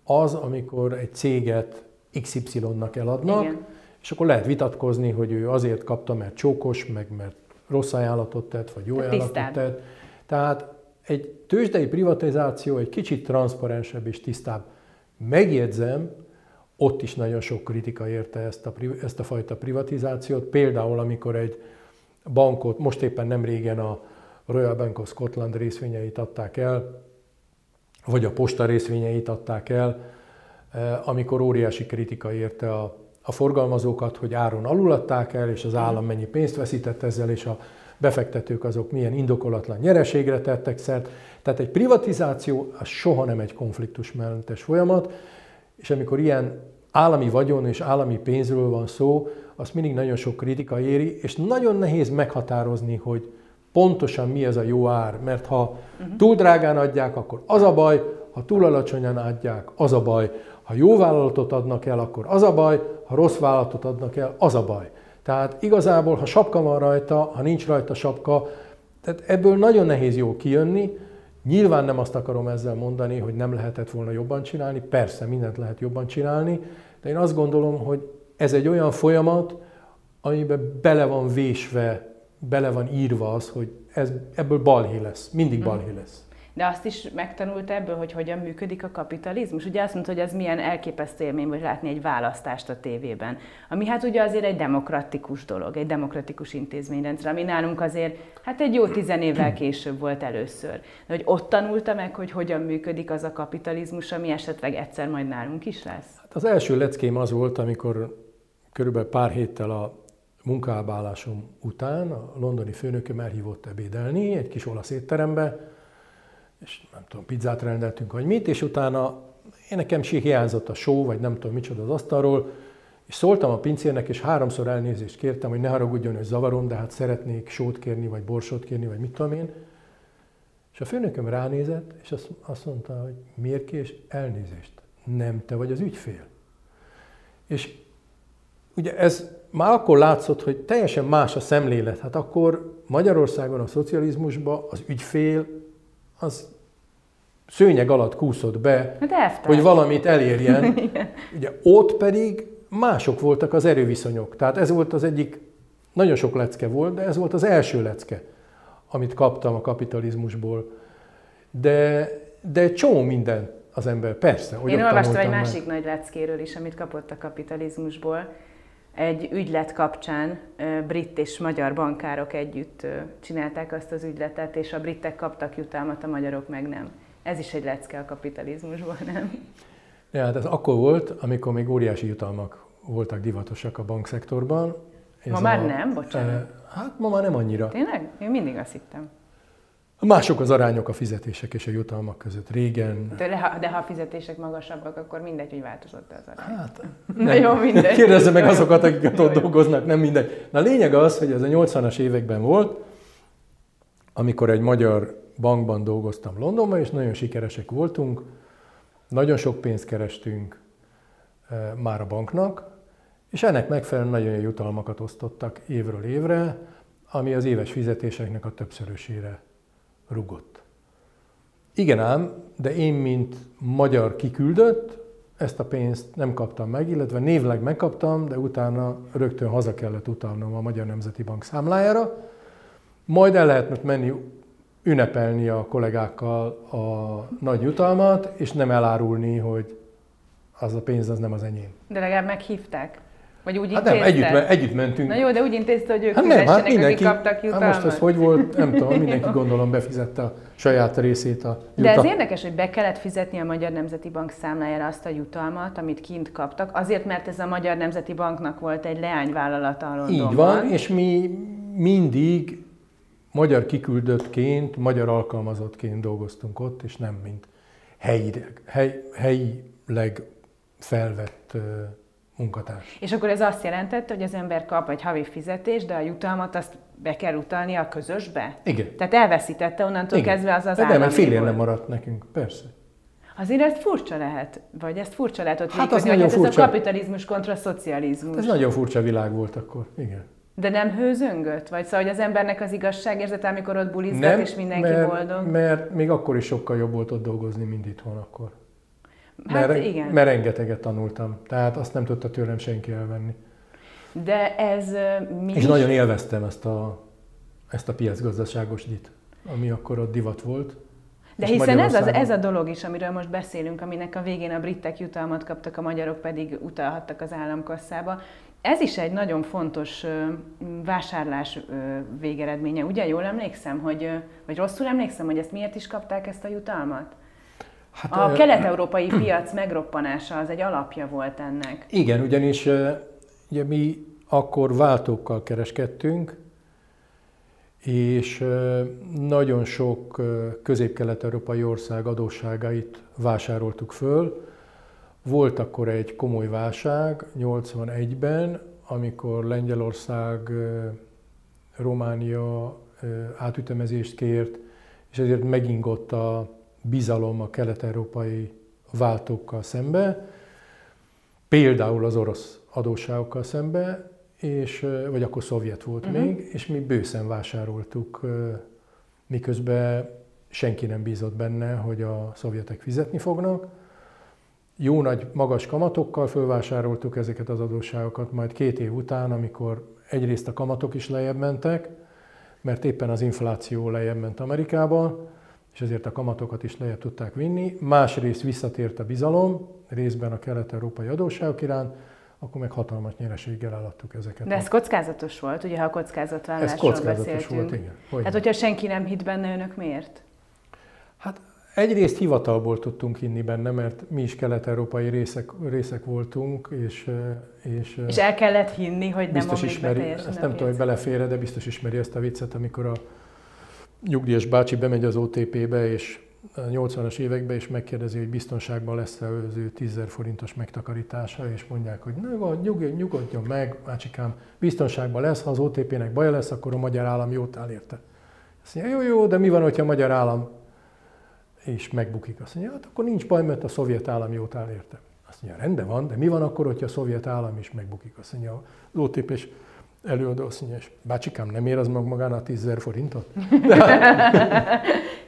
az, amikor egy céget XY-nak eladnak, Igen. és akkor lehet vitatkozni, hogy ő azért kapta, mert csókos, meg mert rossz ajánlatot tett, vagy jó ajánlatot tisztább. tett. Tehát egy tőzsdei privatizáció egy kicsit transzparensebb és tisztább. Megjegyzem, ott is nagyon sok kritika érte ezt a, ezt a fajta privatizációt. Például, amikor egy bankot, most éppen nem régen a Royal Bank of Scotland részvényeit adták el, vagy a posta részvényeit adták el, eh, amikor óriási kritika érte a, a forgalmazókat, hogy áron aluladták el, és az állam mennyi pénzt veszített ezzel, és a befektetők azok milyen indokolatlan nyereségre tettek szert. Tehát egy privatizáció az soha nem egy konfliktusmentes folyamat, és amikor ilyen állami vagyon és állami pénzről van szó, azt mindig nagyon sok kritika éri, és nagyon nehéz meghatározni, hogy pontosan mi ez a jó ár, mert ha túl drágán adják, akkor az a baj, ha túl alacsonyan adják, az a baj. Ha jó vállalatot adnak el, akkor az a baj, ha rossz vállalatot adnak el, az a baj. Tehát igazából, ha sapka van rajta, ha nincs rajta sapka, tehát ebből nagyon nehéz jó kijönni. Nyilván nem azt akarom ezzel mondani, hogy nem lehetett volna jobban csinálni, persze mindent lehet jobban csinálni, de én azt gondolom, hogy ez egy olyan folyamat, amiben bele van vésve bele van írva az, hogy ez, ebből balhé lesz, mindig mhm. balhé lesz. De azt is megtanult ebből, hogy hogyan működik a kapitalizmus. Ugye azt mondta, hogy ez milyen elképesztő élmény hogy látni egy választást a tévében. Ami hát ugye azért egy demokratikus dolog, egy demokratikus intézményrendszer, ami nálunk azért hát egy jó tizen évvel <clears throat> később volt először. De hogy ott tanulta meg, hogy hogyan működik az a kapitalizmus, ami esetleg egyszer majd nálunk is lesz? Hát az első leckém az volt, amikor körülbelül pár héttel a munkábálásom után a londoni főnököm elhívott ebédelni egy kis olasz étterembe, és nem tudom, pizzát rendeltünk, vagy mit, és utána én nekem si hiányzott a só, vagy nem tudom micsoda az asztalról, és szóltam a pincérnek, és háromszor elnézést kértem, hogy ne haragudjon, hogy zavarom, de hát szeretnék sót kérni, vagy borsot kérni, vagy mit tudom én. És a főnököm ránézett, és azt, azt mondta, hogy miért kés elnézést? Nem te vagy az ügyfél. És ugye ez már akkor látszott, hogy teljesen más a szemlélet. Hát akkor Magyarországon a szocializmusban az ügyfél az szőnyeg alatt kúszott be, hát hogy valamit elérjen. <laughs> Ugye ott pedig mások voltak az erőviszonyok. Tehát ez volt az egyik, nagyon sok lecke volt, de ez volt az első lecke, amit kaptam a kapitalizmusból. De, de csomó minden az ember, persze. Én olvastam egy másik nagy leckéről is, amit kapott a kapitalizmusból egy ügylet kapcsán brit és magyar bankárok együtt csinálták azt az ügyletet, és a britek kaptak jutalmat, a magyarok meg nem. Ez is egy lecke a kapitalizmusban, nem? Ja, hát ez akkor volt, amikor még óriási jutalmak voltak divatosak a bankszektorban. Ez ma már a, nem, bocsánat. Hát ma már nem annyira. Tényleg? Én mindig azt hittem. Mások az arányok a fizetések és a jutalmak között. Régen... De ha, de ha a fizetések magasabbak, akkor mindegy, hogy változott az arány. Hát, nem. jó, mindegy. Kérdezze meg azokat, akik ott dolgoznak, nem mindegy. Na a lényeg az, hogy ez a 80-as években volt, amikor egy magyar bankban dolgoztam Londonban, és nagyon sikeresek voltunk, nagyon sok pénzt kerestünk e, már a banknak, és ennek megfelelően nagyon jó jutalmakat osztottak évről évre, ami az éves fizetéseknek a többszörösére rugott. Igen ám, de én, mint magyar kiküldött, ezt a pénzt nem kaptam meg, illetve névleg megkaptam, de utána rögtön haza kellett utalnom a Magyar Nemzeti Bank számlájára. Majd el lehetett menni ünnepelni a kollégákkal a nagy jutalmat, és nem elárulni, hogy az a pénz az nem az enyém. De legalább meghívták? Vagy úgy hát nem, együtt, együtt mentünk. Na jó, de úgy intézte, hogy ők hát nem, hát mindenki, kaptak jutalmat. Hát most ez hogy volt, nem tudom, <laughs> mindenki gondolom befizette a saját részét a jutalmat. De ez érdekes, hogy be kellett fizetni a Magyar Nemzeti Bank számlájára azt a jutalmat, amit kint kaptak, azért, mert ez a Magyar Nemzeti Banknak volt egy leányvállalata a Londonban. Így van, és mi mindig magyar kiküldöttként, magyar alkalmazottként dolgoztunk ott, és nem mint helyileg, hely, helyileg felvett munkatárs. És akkor ez azt jelentette, hogy az ember kap egy havi fizetést, de a jutalmat azt be kell utalni a közösbe? Igen. Tehát elveszítette onnantól Igen. kezdve az az De nem, fél nem maradt nekünk, persze. Azért ez furcsa lehet, vagy ezt furcsa lehet ott hát végezni, hogy ez furcsa. a kapitalizmus kontra szocializmus. Ez nagyon furcsa világ volt akkor, igen. De nem hőzöngött? Vagy szóval, hogy az embernek az igazságérzete, amikor ott bulizgat, nem, és mindenki mert, boldog? mert még akkor is sokkal jobb volt ott dolgozni, mint itthon akkor. Hát mert, igen. Mert rengeteget tanultam, tehát azt nem tudta tőlem senki elvenni. De ez mi És is? nagyon élveztem ezt a, ezt a piacgazdaságos dit, ami akkor ott divat volt. De hiszen ez, az, ez a dolog is, amiről most beszélünk, aminek a végén a britek jutalmat kaptak, a magyarok pedig utalhattak az államkasszába. Ez is egy nagyon fontos vásárlás végeredménye. Ugye jól emlékszem, hogy, vagy rosszul emlékszem, hogy ezt miért is kapták ezt a jutalmat? Hát, a kelet-európai <clears throat> piac megroppanása az egy alapja volt ennek. Igen, ugyanis ugye mi akkor váltókkal kereskedtünk, és nagyon sok közép-kelet-európai ország adósságait vásároltuk föl. Volt akkor egy komoly válság 81-ben, amikor Lengyelország, Románia átütemezést kért, és ezért megingott a bizalom a kelet-európai váltókkal szembe, például az orosz adósságokkal szembe, és, vagy akkor szovjet volt uh-huh. még, és mi bőszen vásároltuk, miközben senki nem bízott benne, hogy a szovjetek fizetni fognak. Jó nagy, magas kamatokkal fölvásároltuk ezeket az adósságokat, majd két év után, amikor egyrészt a kamatok is lejjebb mentek, mert éppen az infláció lejjebb ment Amerikában, és ezért a kamatokat is lejjebb tudták vinni. Másrészt visszatért a bizalom, részben a kelet-európai adósságok iránt, akkor meg hatalmas nyereséggel eladtuk ezeket. De ez kockázatos volt, ugye, ha a kockázatvállalásról Ez kockázatos beszéltünk. volt, igen. Hogy hát, hogyha senki nem hitt benne, önök miért? Hát egyrészt hivatalból tudtunk hinni benne, mert mi is kelet-európai részek, részek voltunk, és, és... És el kellett hinni, hogy nem biztos ismeri, Ezt nem tudom, hogy belefér de biztos ismeri ezt a viccet, amikor a nyugdíjas bácsi bemegy az OTP-be, és a 80-as években is megkérdezi, hogy biztonságban lesz -e az ő 10 forintos megtakarítása, és mondják, hogy nyugodjon, nyugodjon meg, bácsikám, biztonságban lesz, ha az OTP-nek baja lesz, akkor a magyar állam jót áll érte. Azt mondja, jó, jó, de mi van, hogyha a magyar állam és megbukik? Azt mondja, hát akkor nincs baj, mert a szovjet állam jót áll érte. Azt mondja, rendben van, de mi van akkor, hogyha a szovjet állam is megbukik? Azt mondja, az OTP és előadó azt mondja, és bácsikám, nem ér az mag magának 10 forintot? <laughs>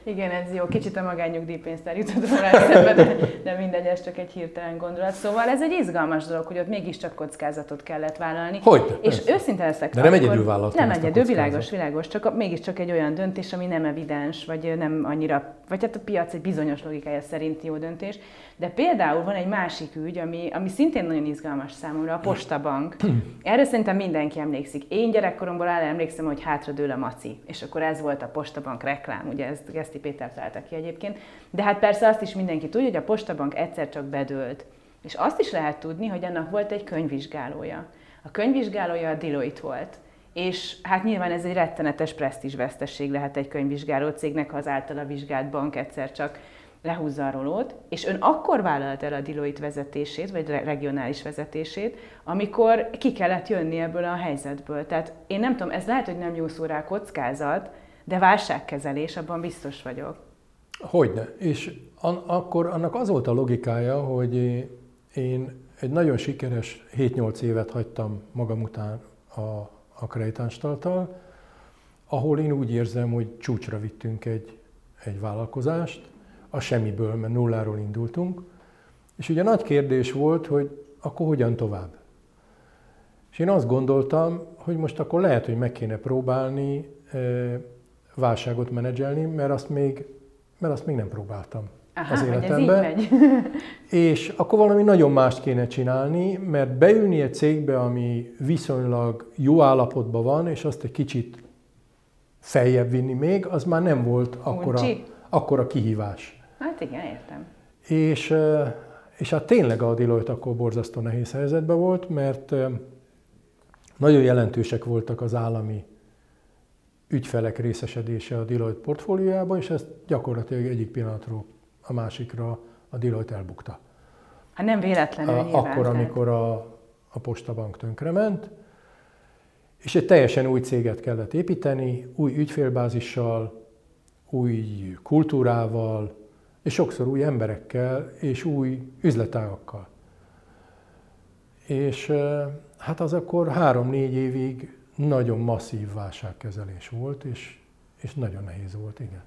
Igen, ez jó. Kicsit a magánnyugdíjpénztár jutott volna eszembe, de, de mindegy, ez csak egy hirtelen gondolat. Szóval ez egy izgalmas dolog, hogy ott mégiscsak kockázatot kellett vállalni. Hogy? És persze. őszinte leszek. De nem egyedül vállaltam Nem egyedül, világos, világos. Csak mégiscsak egy olyan döntés, ami nem evidens, vagy nem annyira, vagy hát a piac egy bizonyos logikája szerint jó döntés. De például van egy másik ügy, ami, ami szintén nagyon izgalmas számomra, a Postabank. <clears throat> Erre szerintem mindenki emlékszik. Én gyerekkoromból áll emlékszem, hogy hátradől a maci, és akkor ez volt a Postabank reklám, ugye ezt Geszti Péter találta ki egyébként. De hát persze azt is mindenki tudja, hogy a Postabank egyszer csak bedőlt. És azt is lehet tudni, hogy annak volt egy könyvvizsgálója. A könyvvizsgálója a Deloitte volt. És hát nyilván ez egy rettenetes presztízsvesztesség lehet egy könyvvizsgáló cégnek, ha az általa vizsgált bank egyszer csak lehúzza a rolót, és ön akkor vállalt el a Deloitte vezetését, vagy regionális vezetését, amikor ki kellett jönni ebből a helyzetből. Tehát én nem tudom, ez lehet, hogy nem jó szó rá kockázat, de válságkezelés, abban biztos vagyok. Hogyne. És an- akkor annak az volt a logikája, hogy én egy nagyon sikeres 7-8 évet hagytam magam után a, a kreditánstaltal, ahol én úgy érzem, hogy csúcsra vittünk egy, egy vállalkozást, a semmiből, mert nulláról indultunk, és ugye nagy kérdés volt, hogy akkor hogyan tovább. És én azt gondoltam, hogy most akkor lehet, hogy meg kéne próbálni válságot menedzselni, mert azt még, mert azt még nem próbáltam Aha, az életemben. Ez így megy. <laughs> és akkor valami nagyon mást kéne csinálni, mert beülni egy cégbe, ami viszonylag jó állapotban van, és azt egy kicsit feljebb vinni még, az már nem volt akkora, akkora kihívás. Hát igen, értem. És, és hát tényleg a Deloitte akkor borzasztó nehéz helyzetben volt, mert nagyon jelentősek voltak az állami ügyfelek részesedése a Deloitte portfóliójába, és ezt gyakorlatilag egyik pillanatról a másikra a Deloitte elbukta. Hát nem véletlenül a, nyilván, Akkor, amikor a, a Postabank tönkrement, és egy teljesen új céget kellett építeni, új ügyfélbázissal, új kultúrával, és sokszor új emberekkel, és új üzletágakkal. És hát az akkor három-négy évig nagyon masszív válságkezelés volt, és, és nagyon nehéz volt, igen.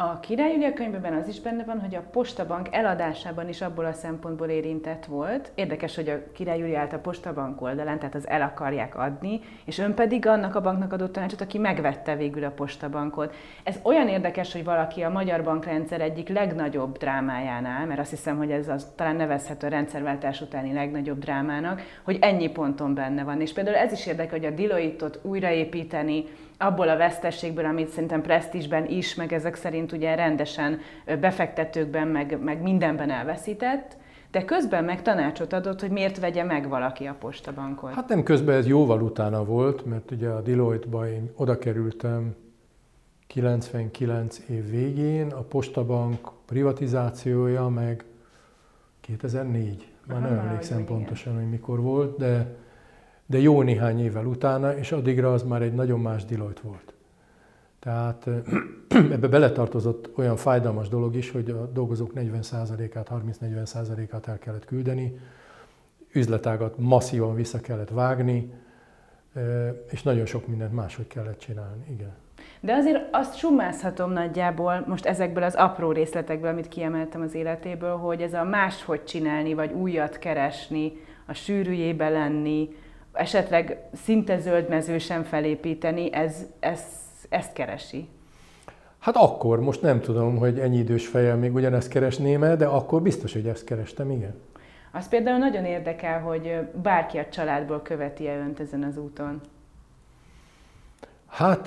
A Király Julia könyvben az is benne van, hogy a Postabank eladásában is abból a szempontból érintett volt. Érdekes, hogy a Király Julia állt a Postabank oldalán, tehát az el akarják adni, és ön pedig annak a banknak adott tanácsot, aki megvette végül a Postabankot. Ez olyan érdekes, hogy valaki a magyar bankrendszer egyik legnagyobb drámájánál, mert azt hiszem, hogy ez az talán nevezhető a rendszerváltás utáni legnagyobb drámának, hogy ennyi ponton benne van. És például ez is érdekel, hogy a Deloitte-ot újraépíteni, abból a vesztességből, amit szerintem presztízsben is, meg ezek szerint ugye rendesen befektetőkben, meg, meg mindenben elveszített, de közben meg tanácsot adott, hogy miért vegye meg valaki a postabankot. Hát nem közben, ez jóval utána volt, mert ugye a Deloitte-ba én oda kerültem 99 év végén, a postabank privatizációja meg 2004. Már nem emlékszem pontosan, hogy mikor volt, de de jó néhány évvel utána, és addigra az már egy nagyon más Deloitte volt. Tehát <clears throat> ebbe beletartozott olyan fájdalmas dolog is, hogy a dolgozók 40%-át, 30-40%-át el kellett küldeni, üzletágat masszívan vissza kellett vágni, és nagyon sok mindent máshogy kellett csinálni, igen. De azért azt summázhatom nagyjából, most ezekből az apró részletekből, amit kiemeltem az életéből, hogy ez a máshogy csinálni, vagy újat keresni, a sűrűjébe lenni, esetleg szinte zöldmezősen felépíteni, ez, ez, ezt keresi? Hát akkor, most nem tudom, hogy ennyi idős fejjel még ugyanezt keresném -e, de akkor biztos, hogy ezt kerestem, igen. Az például nagyon érdekel, hogy bárki a családból követi-e önt ezen az úton. Hát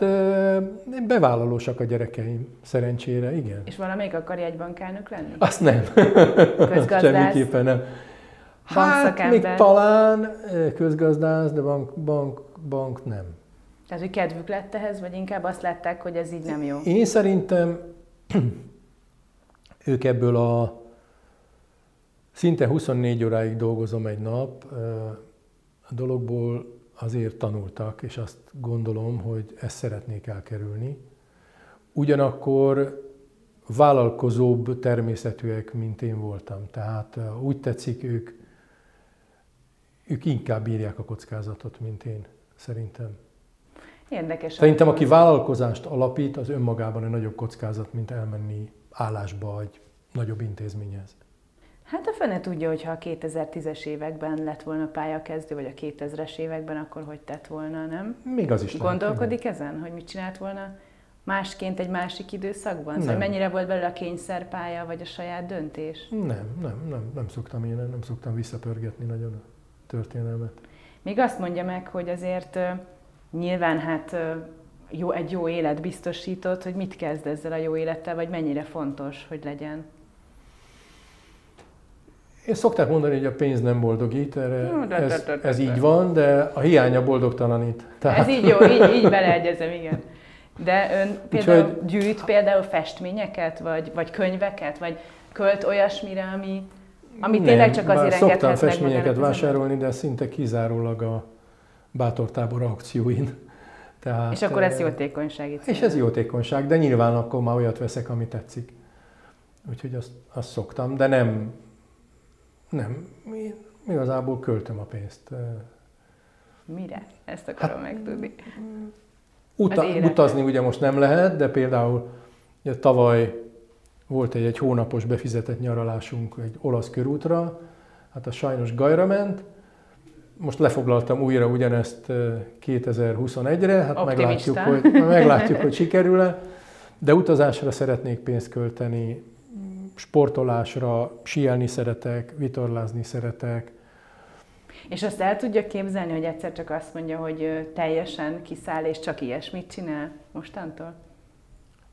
bevállalósak a gyerekeim, szerencsére, igen. És valamelyik akar bankárnök lenni? Azt nem. <laughs> Semmiképpen nem. Hát még talán közgazdász, de bank, bank, bank nem. Tehát, hogy kedvük lett ehhez, vagy inkább azt látták, hogy ez így nem jó? Én szerintem <clears throat> ők ebből a szinte 24 óráig dolgozom egy nap, a dologból azért tanultak, és azt gondolom, hogy ezt szeretnék elkerülni. Ugyanakkor vállalkozóbb természetűek, mint én voltam. Tehát úgy tetszik, ők ők inkább bírják a kockázatot, mint én, szerintem. Érdekes. Szerintem, aki vállalkozást alapít, az önmagában egy nagyobb kockázat, mint elmenni állásba egy nagyobb intézményhez. Hát a fene tudja, hogy ha a 2010-es években lett volna pályakezdő, vagy a 2000-es években, akkor hogy tett volna, nem? Még az is Gondolkodik lehet, ezen, hogy mit csinált volna másként egy másik időszakban? Szóval mennyire volt belőle a kényszerpálya, vagy a saját döntés? Nem, nem, nem, nem szoktam én, nem szoktam visszapörgetni nagyon történelmet. Még azt mondja meg, hogy azért nyilván hát jó, egy jó élet biztosított, hogy mit kezd ezzel a jó élettel, vagy mennyire fontos, hogy legyen? Én szokták mondani, hogy a pénz nem boldogít, erre ez, ez így van, de a hiánya boldogtalanít. Tehát... Ez így jó, így, így beleegyezem, igen. De ön például Úgyhogy... gyűjt például festményeket, vagy, vagy könyveket, vagy költ olyasmire, ami, ami nem, tényleg csak azért szoktam festményeket vásárolni, de szinte kizárólag a bátortábor akcióin. <laughs> Tehát, és akkor ez jótékonysági cél. És ez jótékonyság, de nyilván akkor már olyat veszek, ami tetszik. Úgyhogy azt, azt szoktam, de nem, nem, igazából költöm a pénzt. Mire? Ezt akarom hát, megtudni. Uta, utazni ugye most nem lehet, de például ugye, tavaly volt egy, egy hónapos befizetett nyaralásunk egy olasz körútra, hát a sajnos gajra ment, most lefoglaltam újra ugyanezt 2021-re, hát meglátjuk hogy, meglátjuk, hogy sikerül-e, de utazásra szeretnék pénzt költeni, sportolásra, síelni szeretek, vitorlázni szeretek. És azt el tudja képzelni, hogy egyszer csak azt mondja, hogy teljesen kiszáll, és csak ilyesmit csinál mostantól?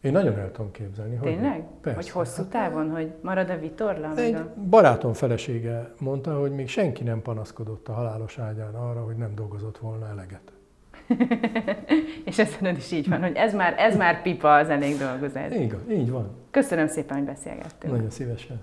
Én nagyon el tudom képzelni. Tényleg? Hogy, Persze. Hogy hosszú távon, hogy marad a vitorla? Egy a... barátom felesége mondta, hogy még senki nem panaszkodott a halálos ágyán arra, hogy nem dolgozott volna eleget. <laughs> és ez is így van, hogy ez már, ez már pipa az elég dolgozás. Igen, így van. Köszönöm szépen, hogy beszélgettünk. Nagyon szívesen.